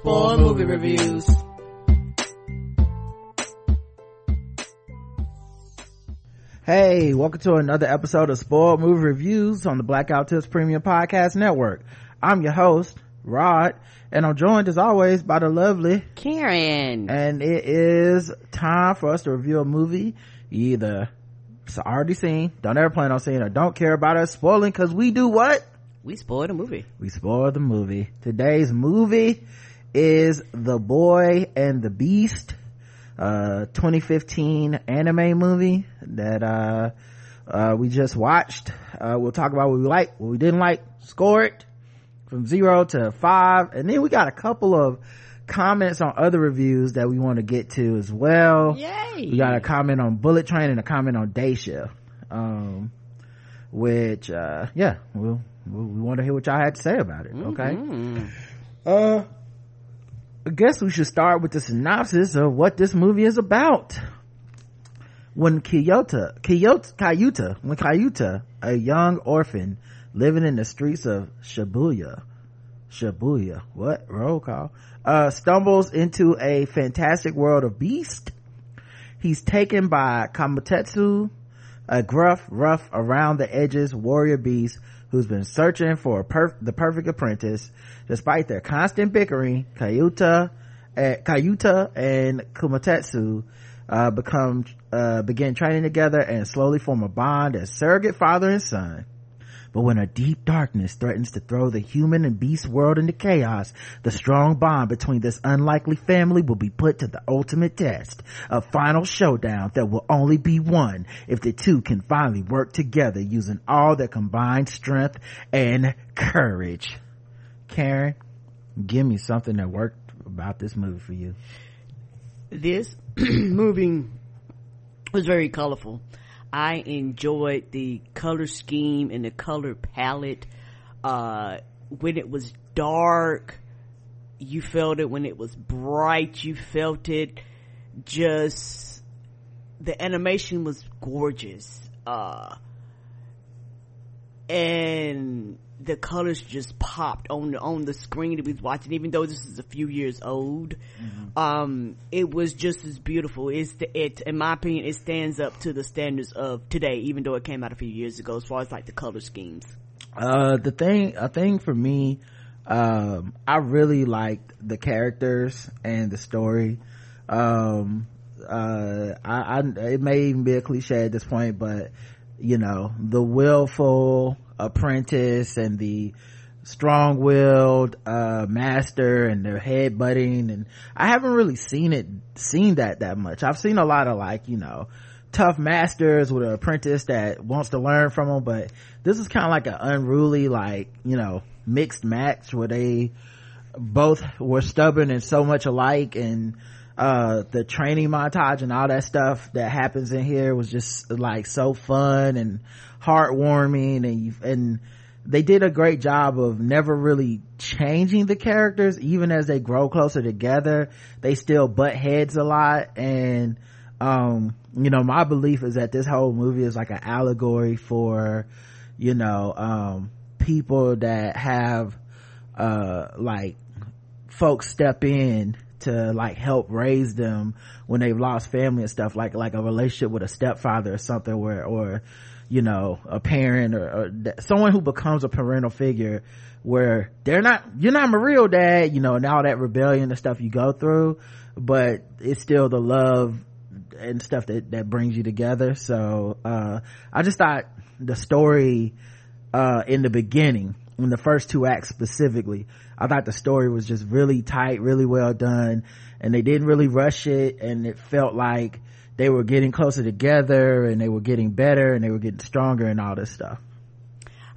AIDS. Spoil movie reviews. Hey, welcome to another episode of Spoiled Movie Reviews on the Blackout Tips Premium Podcast Network. I'm your host, Rod, and I'm joined as always by the lovely Karen. And it is time for us to review a movie either it's already seen, don't ever plan on seeing, or don't care about us spoiling because we do what? We spoil a movie. We spoil the movie. Today's movie is The Boy and the Beast uh 2015 anime movie that uh uh we just watched uh we'll talk about what we like what we didn't like score it from zero to five and then we got a couple of comments on other reviews that we want to get to as well Yay! we got a comment on bullet train and a comment on day shift um which uh yeah we'll, we'll we want to hear what y'all had to say about it okay Mm-hmm. uh I guess we should start with the synopsis of what this movie is about. When Kyoto, Kyoto, Kayuta, when Kayuta, a young orphan living in the streets of Shibuya, Shibuya, what? Roll call, uh, stumbles into a fantastic world of beast. He's taken by Kamotetsu, a gruff, rough, around the edges warrior beast who's been searching for perf- the perfect apprentice. Despite their constant bickering, Kayuta, uh, Kayuta and Kumatetsu uh, become uh, begin training together and slowly form a bond as surrogate father and son. But when a deep darkness threatens to throw the human and beast world into chaos, the strong bond between this unlikely family will be put to the ultimate test. A final showdown that will only be won if the two can finally work together using all their combined strength and courage. Karen, give me something that worked about this movie for you. This movie was very colorful. I enjoyed the color scheme and the color palette. Uh, when it was dark, you felt it. When it was bright, you felt it. Just, the animation was gorgeous. Uh, and the colors just popped on the on the screen that we was watching even though this is a few years old. Um it was just as beautiful. It's the, it in my opinion it stands up to the standards of today even though it came out a few years ago as far as like the color schemes. Uh the thing a thing for me um i really liked the characters and the story. Um uh I, I it may even be a cliche at this point but you know the willful apprentice and the strong-willed uh master and their head butting and i haven't really seen it seen that that much. I've seen a lot of like you know tough masters with an apprentice that wants to learn from them but this is kind of like an unruly like you know mixed match where they both were stubborn and so much alike and uh the training montage and all that stuff that happens in here was just like so fun and heartwarming and you, and they did a great job of never really changing the characters. Even as they grow closer together they still butt heads a lot. And um you know my belief is that this whole movie is like an allegory for you know um people that have uh like folks step in to like help raise them when they've lost family and stuff like like a relationship with a stepfather or something where or you know a parent or, or th- someone who becomes a parental figure where they're not you're not my real dad you know and all that rebellion and stuff you go through but it's still the love and stuff that that brings you together. So uh i just thought the story uh in the beginning in the first two acts specifically i thought the story was just really tight really well done and they didn't really rush it and it felt like they were getting closer together and they were getting better and they were getting stronger and all this stuff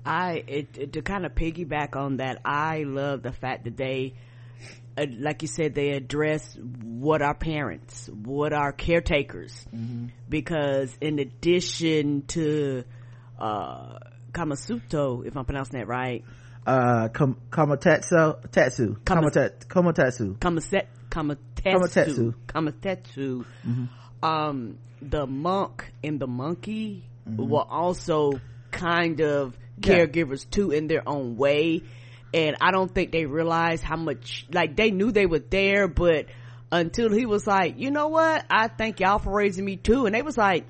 I it, it- to kind of piggyback on that. I love the fact that they uh, like you said, they address what our parents, what our caretakers, Mm-hmm. because in addition to, uh, Kamasuto, if I'm pronouncing that right, uh Kam- Kamotetsu Tetsu Kama- Kamotet Kamotetsu Kamaset, Kamatetsu, Kamatetsu. Kamatetsu, Mm-hmm. Um, the monk and the monkey Mm-hmm. were also kind of Yeah. caregivers too in their own way. And I don't think they realized how much, like they knew they were there, but until he was like, you know what? I thank y'all for raising me too. And they was like,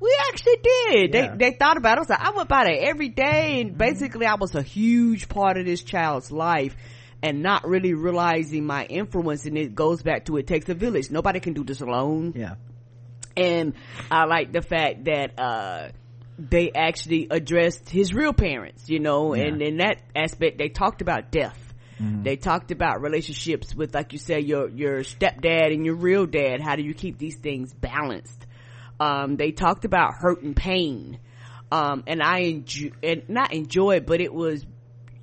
we actually did. Yeah. They, they thought about it. I was like, I went by there every day and basically I was a huge part of this child's life and not really realizing my influence. And it goes back to it takes a village. Nobody can do this alone yeah and I like the fact that uh they actually addressed his real parents, you know, Yeah. and in that aspect they talked about death. They talked about relationships with, like you said, your your stepdad and your real dad. How do you keep these things balanced? Um, they talked about hurt and pain, um, and I enjoy, and not enjoy but it was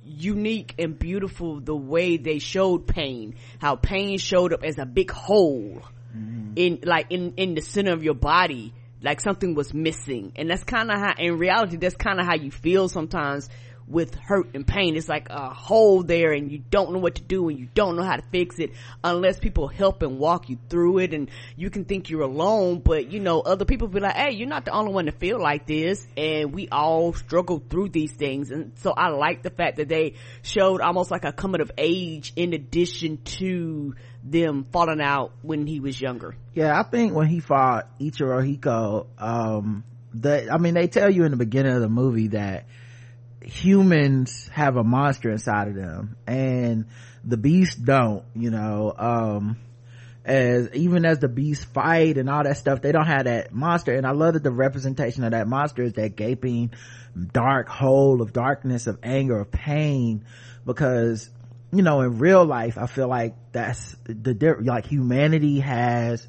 unique and beautiful the way they showed pain. How pain showed up as a big hole Mm-hmm. in like in in the center of your body like something was missing. And that's kind of how in reality that's kind of how you feel sometimes with hurt and pain. It's like a hole there and you don't know what to do and you don't know how to fix it unless people help and walk you through it and you can think you're alone. But you know other people be like hey you're not the only one to feel like this. And we all struggle through these things. And so i like the fact that they showed almost like a coming of age in addition to them falling out when he was younger. Yeah, I think when he fought Ichiro Hiko, um, the, I mean, they tell you in the beginning of the movie that humans have a monster inside of them and the beasts don't, you know, um, as even as the beasts fight and all that stuff, they don't have that monster. And I love that the representation of that monster is that gaping dark hole of darkness, of anger, of pain, because you know, in real life, I feel like that's the, like humanity has,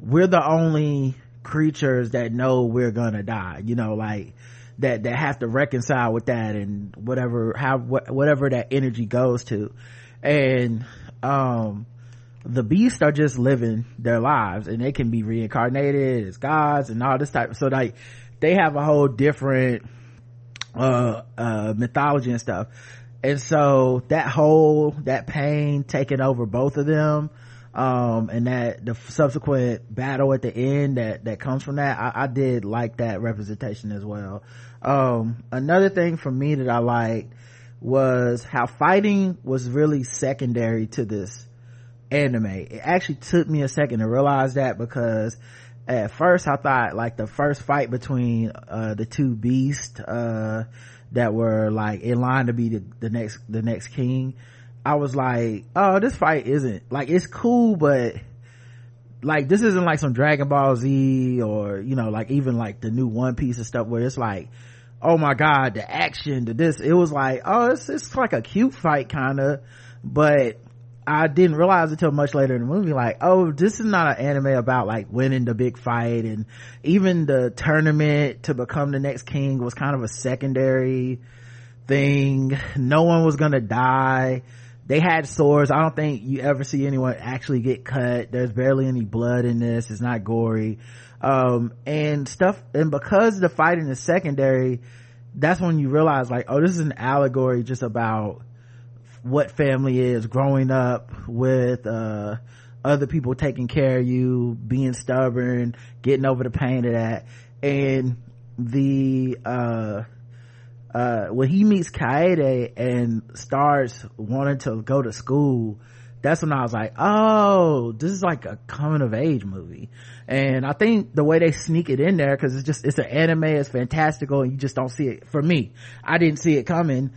we're the only creatures that know we're gonna die, you know, like, that, that have to reconcile with that and whatever, how, wh- whatever that energy goes to. And, um, the beasts are just living their lives and they can be reincarnated as gods and all this type. So like, they have a whole different, uh, uh, mythology and stuff and so that whole that pain taking over both of them um and that the subsequent battle at the end that that comes from that i, I did like that representation as well. Um another thing for me that i liked was how fighting was really secondary to this anime. It actually took me a second to realize that because at first i thought like the first fight between uh the two beasts uh that were like in line to be the, the next the next king i was like oh this fight isn't like it's cool but like this isn't like some dragon ball z or you know like even like the new one piece of stuff where it's like oh my god the action the this. It was like oh it's, it's like a cute fight kind of but I didn't realize until much later in the movie, like, oh, this is not an anime about like winning the big fight and even the tournament to become the next king was kind of a secondary thing. No one was gonna die. They had swords. I don't think you ever see anyone actually get cut. There's barely any blood in this. It's not gory. Um, and stuff, and because the fighting is secondary, that's when you realize like, oh, this is an allegory just about what family is growing up with uh other people taking care of you being stubborn getting over the pain of that. And the uh uh when he meets kaede and starts wanting to go to school that's when i was like oh this is like a coming of age movie. And i think the way they sneak it in there because it's just it's an anime it's fantastical and you just don't see it. For me i didn't see it coming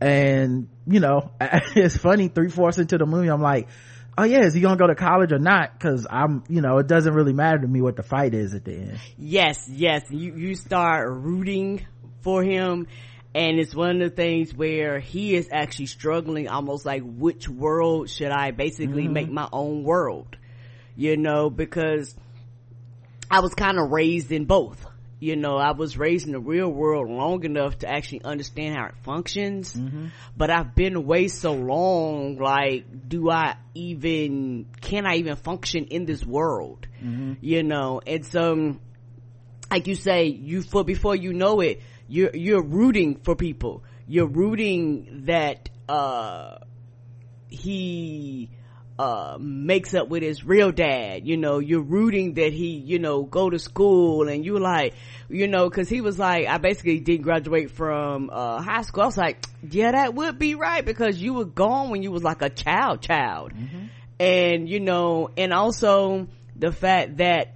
and you know it's funny three-fourths into the movie i'm like oh yeah is he gonna go to college or not because i'm you know it doesn't really matter to me what the fight is at the end Yes, yes. You you start rooting for him and it's one of the things where he is actually struggling almost like which world should I basically mm-hmm. make my own world? You know, because I was kind of raised in both. You know i was raised in the real world long enough to actually understand how it functions Mm-hmm. but i've been away so long like do i even can i even function in this world Mm-hmm. you know and so like you say you for before you know it you're you're rooting for people you're rooting that uh he uh makes up with his real dad. You know you're rooting that he you know go to school and you like you know because he was like i basically didn't graduate from uh high school. I was like yeah that would be right because you were gone when you was like a child child. And you know and also the fact that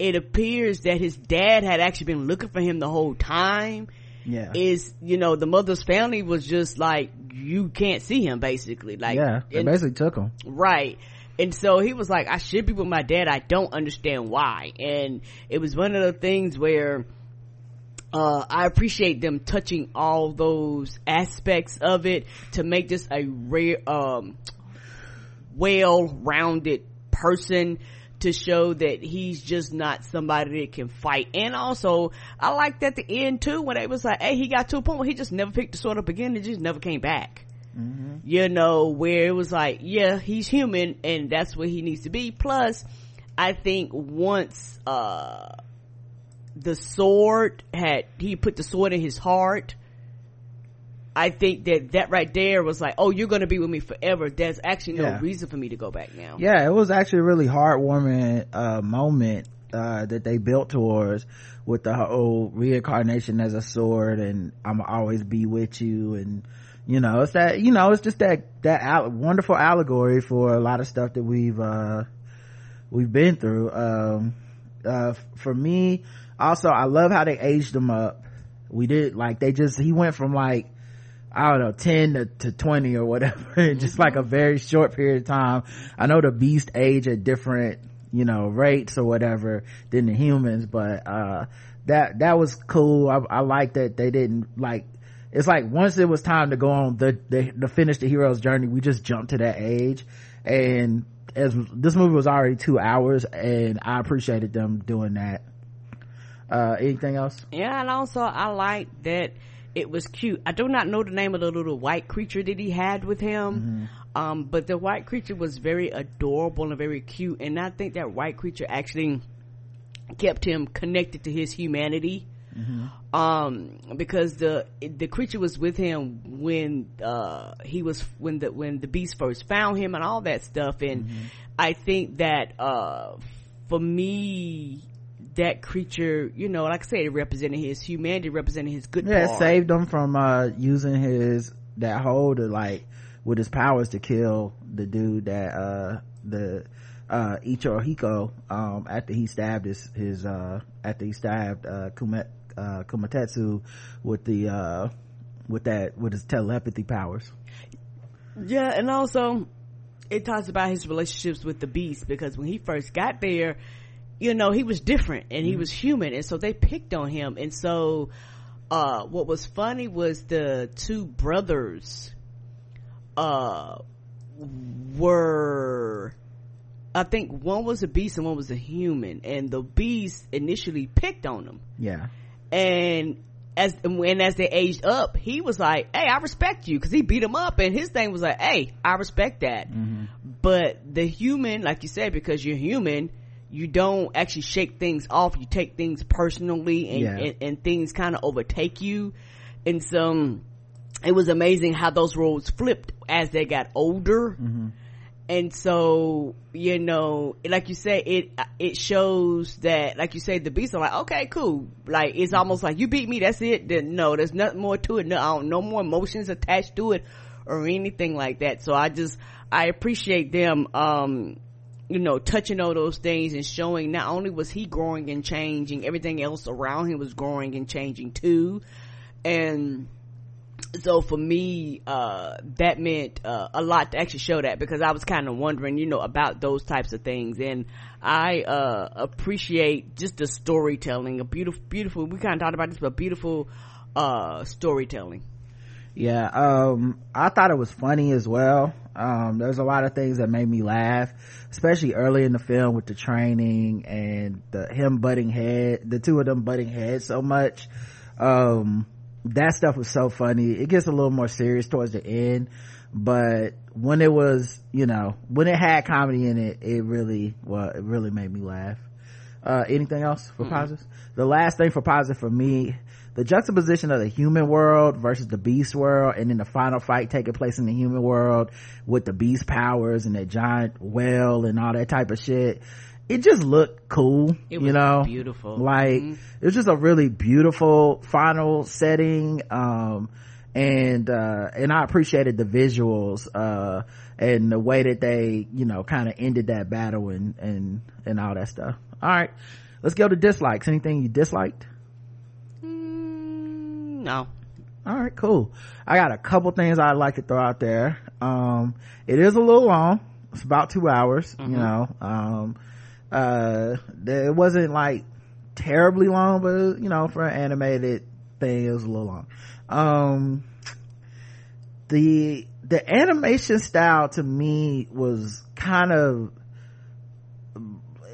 it appears that his dad had actually been looking for him the whole time yeah. is you know the mother's family was just like you can't see him basically like yeah they and- basically took him. Right. And so he was like i should be with my dad. I don't understand why. And it was one of the things where uh, I appreciate them touching all those aspects of it to make this a rare, um, well-rounded person to show that he's just not somebody that can fight. And also, I liked at the end too when they was like, hey, he got to a point where he just never picked the sword up again and just never came back. You know, where it was like, yeah, he's human and that's where he needs to be. Plus, I think once, uh, the sword had, he put the sword in his heart, I think that that right there was like, oh, you're gonna be with me forever. There's actually no Yeah. reason for me to go back now. yeah it was actually a really heartwarming uh moment uh that they built towards with the whole reincarnation as a sword and i'm always be with you and you know it's that you know it's just that that al- wonderful allegory for a lot of stuff that we've uh we've been through um uh for me also i love how they aged him up we did like they just he went from like I don't know, 10 to, to 20 or whatever just like a very short period of time. I know the beast age at different, you know, rates or whatever than the humans, but, uh, that, that was cool. I, I like that they didn't like, it's like once it was time to go on the, the, to finish the hero's journey, we just jumped to that age. And as this movie was already two hours and I appreciated them doing that. Uh, anything else? Yeah, and also I like that it was cute. I do not know the name of the little white creature that he had with him. Um, but the white creature was very adorable and very cute. And I think that white creature actually kept him connected to his humanity. Um, because the, the creature was with him when, uh, he was, when the, when the beast first found him and all that stuff. And I think that, uh, for me, that creature, you know, like I said, it represented his humanity, represented his good yeah it saved him from uh using his that hole to like with his powers to kill the dude that uh the uh Ichiro um after he stabbed his his uh after he stabbed uh Kumet uh Kumatetsu with the uh with that with his telepathy powers. Yeah, and also it talks about his relationships with the beast because when he first got there, you know, he was different and he was human. And so they picked on him. And so uh what was funny was the two brothers uh were I think one was a beast and one was a human. And the beast initially picked on him yeah. And as and as they aged up, he was like, "Hey, I respect you," because he beat him up, and his thing was like, "Hey, I respect that." But the human, like you said, because you're human, you don't actually shake things off. You take things personally, and Yeah. and, and things kind of overtake you. And so, um, it was amazing how those roles flipped as they got older. Mm-hmm. And so you know like you say it it shows that like you say the beasts are like okay cool. Like it's mm-hmm. almost like you beat me that's it. Then no there's nothing more to it. No I don't, no more emotions attached to it or anything like that. So i just i appreciate them um you know touching all those things and showing not only was he growing and changing everything else around him was growing and changing too. And so for me uh that meant uh, a lot to actually show that because i was kind of wondering you know about those types of things. And i uh appreciate just the storytelling a beautiful beautiful we kind of talked about this but beautiful uh storytelling yeah um i thought it was funny as well. Um there's a lot of things that made me laugh especially early in the film with the training and the him butting head the two of them butting heads so much. Um that stuff was so funny. It gets a little more serious towards the end but when it was you know when it had comedy in it it really well it really made me laugh. Uh anything else for mm positive the last thing for positive for me the juxtaposition of the human world versus the beast world and then the final fight taking place in the human world with the beast powers and that giant whale and all that type of shit it just looked cool it you know? beautiful. Like mm-hmm. it was just a really beautiful final setting um and uh and i appreciated the visuals uh and the way that they you know kind of ended that battle and and and all that stuff. All right let's go to dislikes. Anything you disliked no. All right cool. I got a couple things i'd like to throw out there. Um it is a little long. It's about two hours mm-hmm. you know. Um uh it wasn't like terribly long but you know for an animated thing it was a little long. Um the the animation style to me was kind of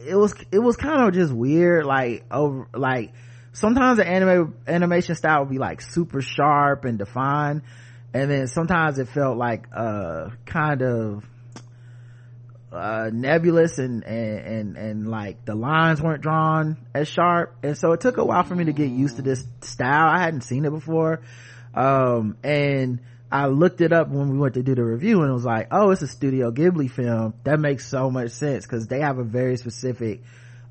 it was it was kind of just weird like over like sometimes the anime animation style would be like super sharp and defined and then sometimes it felt like uh kind of uh nebulous and, and and and like the lines weren't drawn as sharp and so it took a while for me to get used to this style. I hadn't seen it before um and i looked it up when we went to do the review and it was like oh it's a studio ghibli film. That makes so much sense because they have a very specific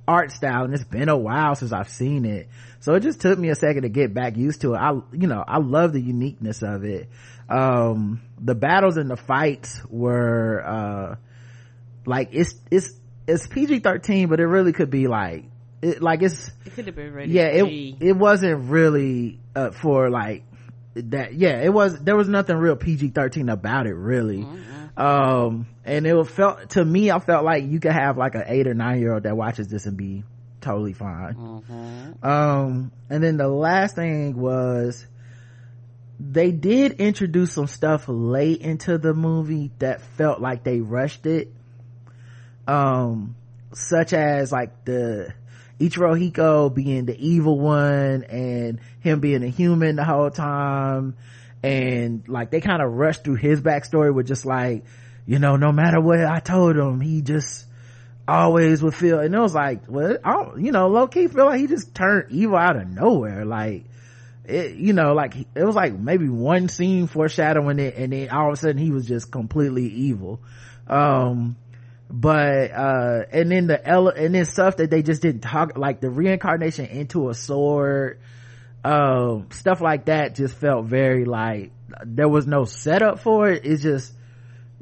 art style and it's been a while since i've seen it so it just took me a second to get back used to it. I you know i love the uniqueness of it. Um the battles and the fights were uh like it's it's it's pg-13 but it really could be like it like it's it could have been ready yeah it it wasn't really uh, for like that yeah it was there was nothing real pg-13 about it really. Mm-hmm. um and it felt to me i felt like you could have like an eight or nine year old that watches this and be totally fine. Mm-hmm. um and then the last thing was they did introduce some stuff late into the movie that felt like they rushed it. Um such as like the Ichiro Hiko being the evil one and him being a human the whole time. And like they kind of rushed through his backstory with just like you know no matter what I told him he just always would feel and it was like well I you know low key feel like he just turned evil out of nowhere. Like it, you know, like it was like maybe one scene foreshadowing it, and then all of a sudden he was just completely evil. Um, but uh and then the ele- and then stuff that they just didn't talk like the reincarnation into a sword um stuff like that just felt very like there was no setup for it. It's just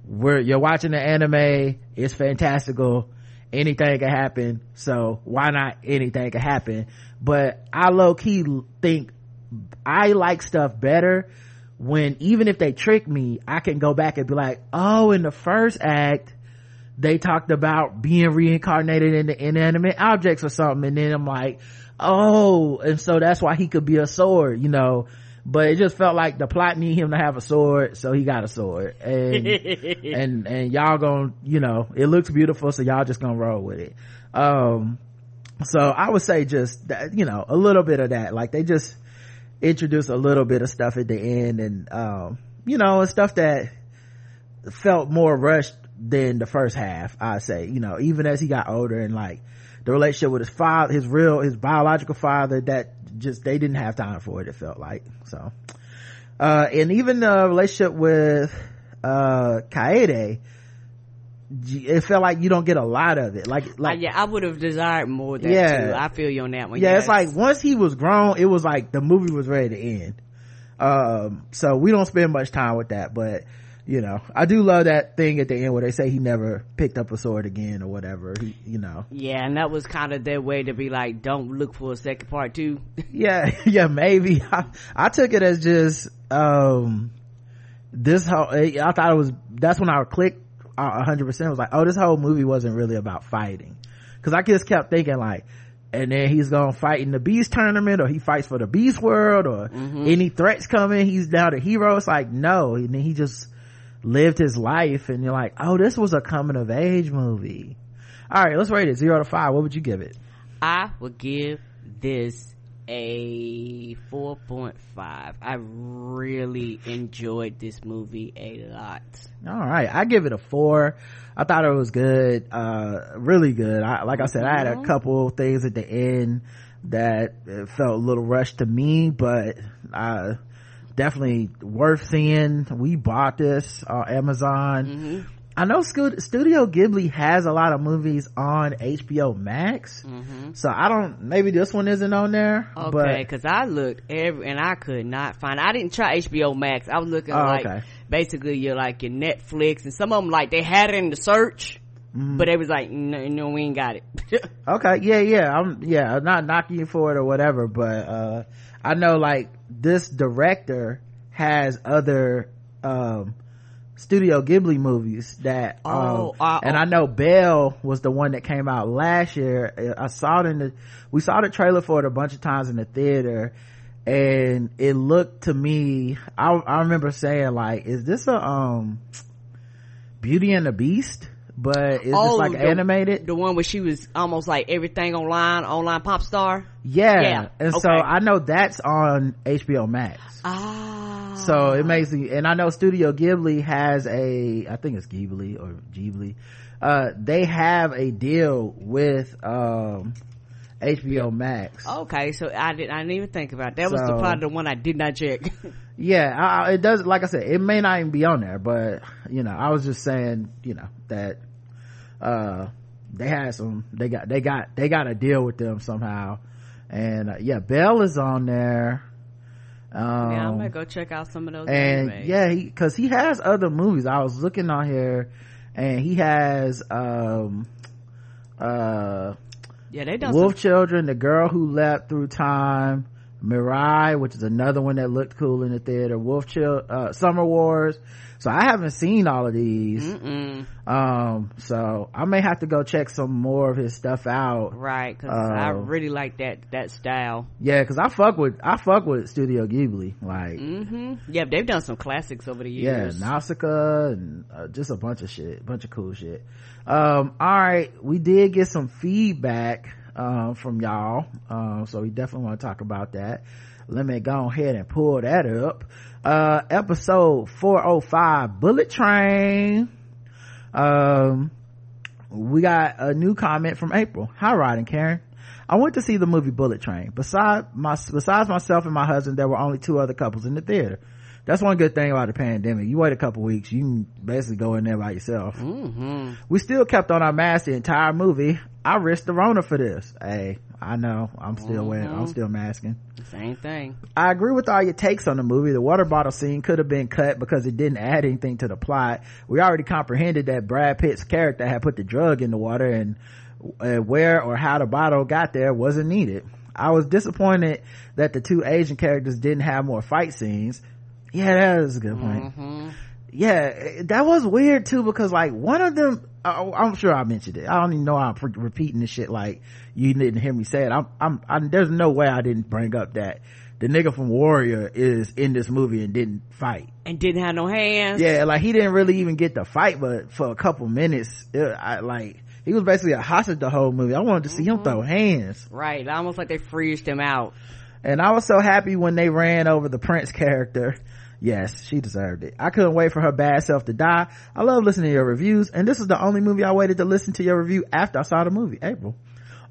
where you're watching the anime. It's fantastical anything can happen. So why not anything can happen? But i low-key think i like stuff better when even if they trick me i can go back and be like oh in the first act they talked about being reincarnated into inanimate objects or something. And then i'm like oh and so that's why he could be a sword you know but it just felt like the plot need him to have a sword so he got a sword. And and and y'all gonna you know it looks beautiful so y'all just gonna roll with it. Um so i would say just that you know a little bit of that. Like they just introduced a little bit of stuff at the end and um you know and stuff that felt more rushed than the first half i say. You know even as he got older and like the relationship with his father his real his biological father that just they didn't have time for it it felt like so uh and even the relationship with uh kaede it felt like you don't get a lot of it like like uh, yeah i would have desired more than yeah too. i feel you on that one yeah yes. it's like once he was grown it was like the movie was ready to end um so we don't spend much time with that but you know i do love that thing at the end where they say he never picked up a sword again or whatever. He, you know. Yeah and that was kind of their way to be like don't look for a second part two. Yeah yeah maybe. I, I took it as just um this whole i thought it was that's when i clicked a hundred percent. Was like oh this whole movie wasn't really about fighting. Because i just kept thinking like and then he's gonna fight in the beast tournament or he fights for the beast world or Mm-hmm. any threats coming he's now the hero. It's like no. And then he just lived his life and you're like oh this was a coming of age movie. All right let's rate it. Zero to five. What would you give it? I would give this a 4.5. I really enjoyed this movie a lot. all right i give it a four. I thought it was good uh really good. I, like i said i had a couple things at the end that felt a little rushed to me but uh definitely worth seeing we bought this on amazon i know studio ghibli has a lot of movies on hbo max so i don't maybe this one isn't on there Okay, because I looked every and I could not find. I didn't try HBO Max. I was looking Oh, like okay. basically you're like your Netflix, and some of them like they had it in the search, Mm-hmm. but they was like, no, no, we ain't got it. okay yeah yeah i'm yeah I'm not knocking you for it or whatever but uh i know like this director has other um studio ghibli movies that um Oh, uh, and i know belle was the one that came out last year. I saw it in the we saw the trailer for it a bunch of times in the theater and it looked to me i i remember saying like is this a um beauty and the beast but is this like Oh, the- animated the one where she was almost like everything online, online pop star. Yeah. Yeah, And so. I know that's on HBO Max. Ah, So it makes me, and I know Studio Ghibli has a, I think it's Ghibli or Ghibli, uh, they have a deal with, um, HBO Max. okay. So I did. I didn't even think about it. that. Was the part of the one I did not check. Yeah, I- it does, like I said, it may not even be on there, but, you know, I was just saying, you know, that, uh, they had some, they got, they got, they got a deal with them somehow. And, uh, yeah, Belle is on there. Um, yeah, I'm gonna go check out some of those. and animes. yeah he because he has other movies i was looking on here and he has um uh yeah, they done wolf some. children the girl who leapt through time mirai which is another one that looked cool in the theater wolf chill uh summer wars so i haven't seen all of these Mm-mm. um so i may have to go check some more of his stuff out Right, because I Uh, really like that that style. yeah because i fuck with i fuck with studio ghibli like hmm Yeah, they've done some classics over the years. yeah nausicaa and uh, just a bunch of shit bunch of cool shit um all right we did get some feedback um from y'all. Um so we definitely want to talk about that. Let me go ahead and pull that up. Uh episode 405 bullet train. Um we got a new comment from april. Hi rod and karen. I went to see the movie Bullet Train. Besides my, besides myself and my husband, there were only two other couples in the theater. That's one good thing about the pandemic. You wait a couple weeks, you can basically go in there by yourself. hmm We still kept on our masks the entire movie. I risked the Rona for this. Hey, I know. I'm still wearing, I'm still masking. Same thing. I agree with all your takes on the movie. The water bottle scene could have been cut because it didn't add anything to the plot. We already comprehended that Brad Pitt's character had put the drug in the water and uh, where or how the bottle got there wasn't needed. I was disappointed that the two Asian characters didn't have more fight scenes. Yeah, that is a good point. hmm Yeah, that was weird too because like one of them, I, I'm sure I mentioned it. I don't even know I'm repeating this shit like you didn't hear me say it. I'm, I'm, I'm, there's no way I didn't bring up that the nigga from Warrior is in this movie and didn't fight. And didn't have no hands. Yeah, like he didn't really even get to fight, but for a couple minutes, it, I like he was basically a hostage the whole movie. I wanted to see him throw hands. Right. Almost like they freezed him out. And I was so happy when they ran over the Prince character. Yes, she deserved it. I couldn't wait for her bad self to die. I love listening to your reviews, and this is the only movie I waited to listen to your review after I saw the movie. April.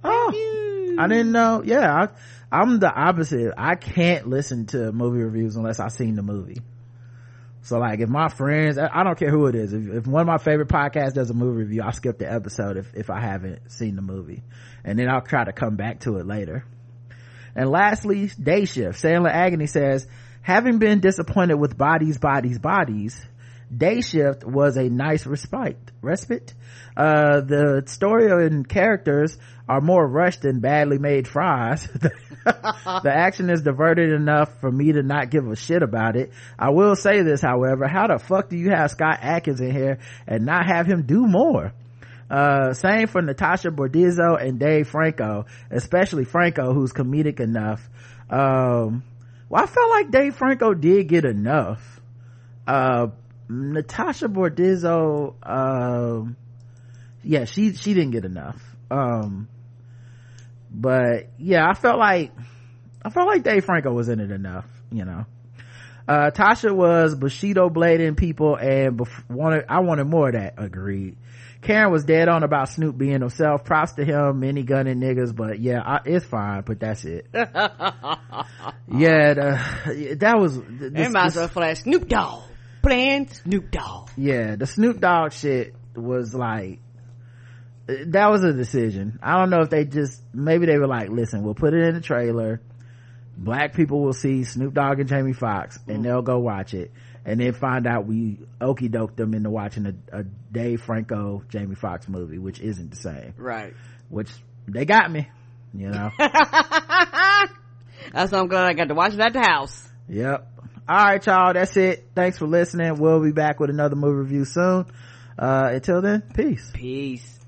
Oh, I didn't know. Yeah, I, I'm the opposite. I can't listen to movie reviews unless I've seen the movie. So like if my friends, I I don't care who it is, if, if one of my favorite podcasts does a movie review, I'll skip the episode if, if I haven't seen the movie. And then I'll try to come back to it later. And lastly, day shift. Sandler Agony says, having been disappointed with bodies, bodies, bodies, day shift was a nice respite. Respite? Uh, the story and characters are more rushed than badly made fries. the action is diverted enough for me to not give a shit about it. I will say this, however, how the fuck do you have Scott Adkins in here and not have him do more? Uh, same for Natasha Bordizzo and Dave Franco, especially Franco, who's comedic enough. Um, well, I felt like Dave Franco did get enough. Uh, Natasha Bordizzo, um, yeah, she, she didn't get enough. Um, but yeah, I felt like, I felt like Dave Franco was in it enough, you know. Uh, Tasha was Bushido blading people and bef- wanted, I wanted more of that, agreed. Karen was dead on about Snoop being himself. Props to him, many gunning niggas, but yeah, I, it's fine, but that's it. yeah, the, that was, they might as well flash Snoop Dogg, playing Snoop Dogg. Yeah, the Snoop Dogg shit was like, that was a decision. I don't know if they just, maybe they were like, listen, we'll put it in the trailer. Black people will see Snoop Dogg and Jamie Foxx and mm. they'll go watch it and then find out we okey doked them into watching a, a Dave Franco Jamie Foxx movie, which isn't the same. Right. Which they got me, you know. That's why I'm glad I got to watch it at the house. Yep. All right, y'all. That's it. Thanks for listening. We'll be back with another movie review soon. Uh, until then, peace. Peace.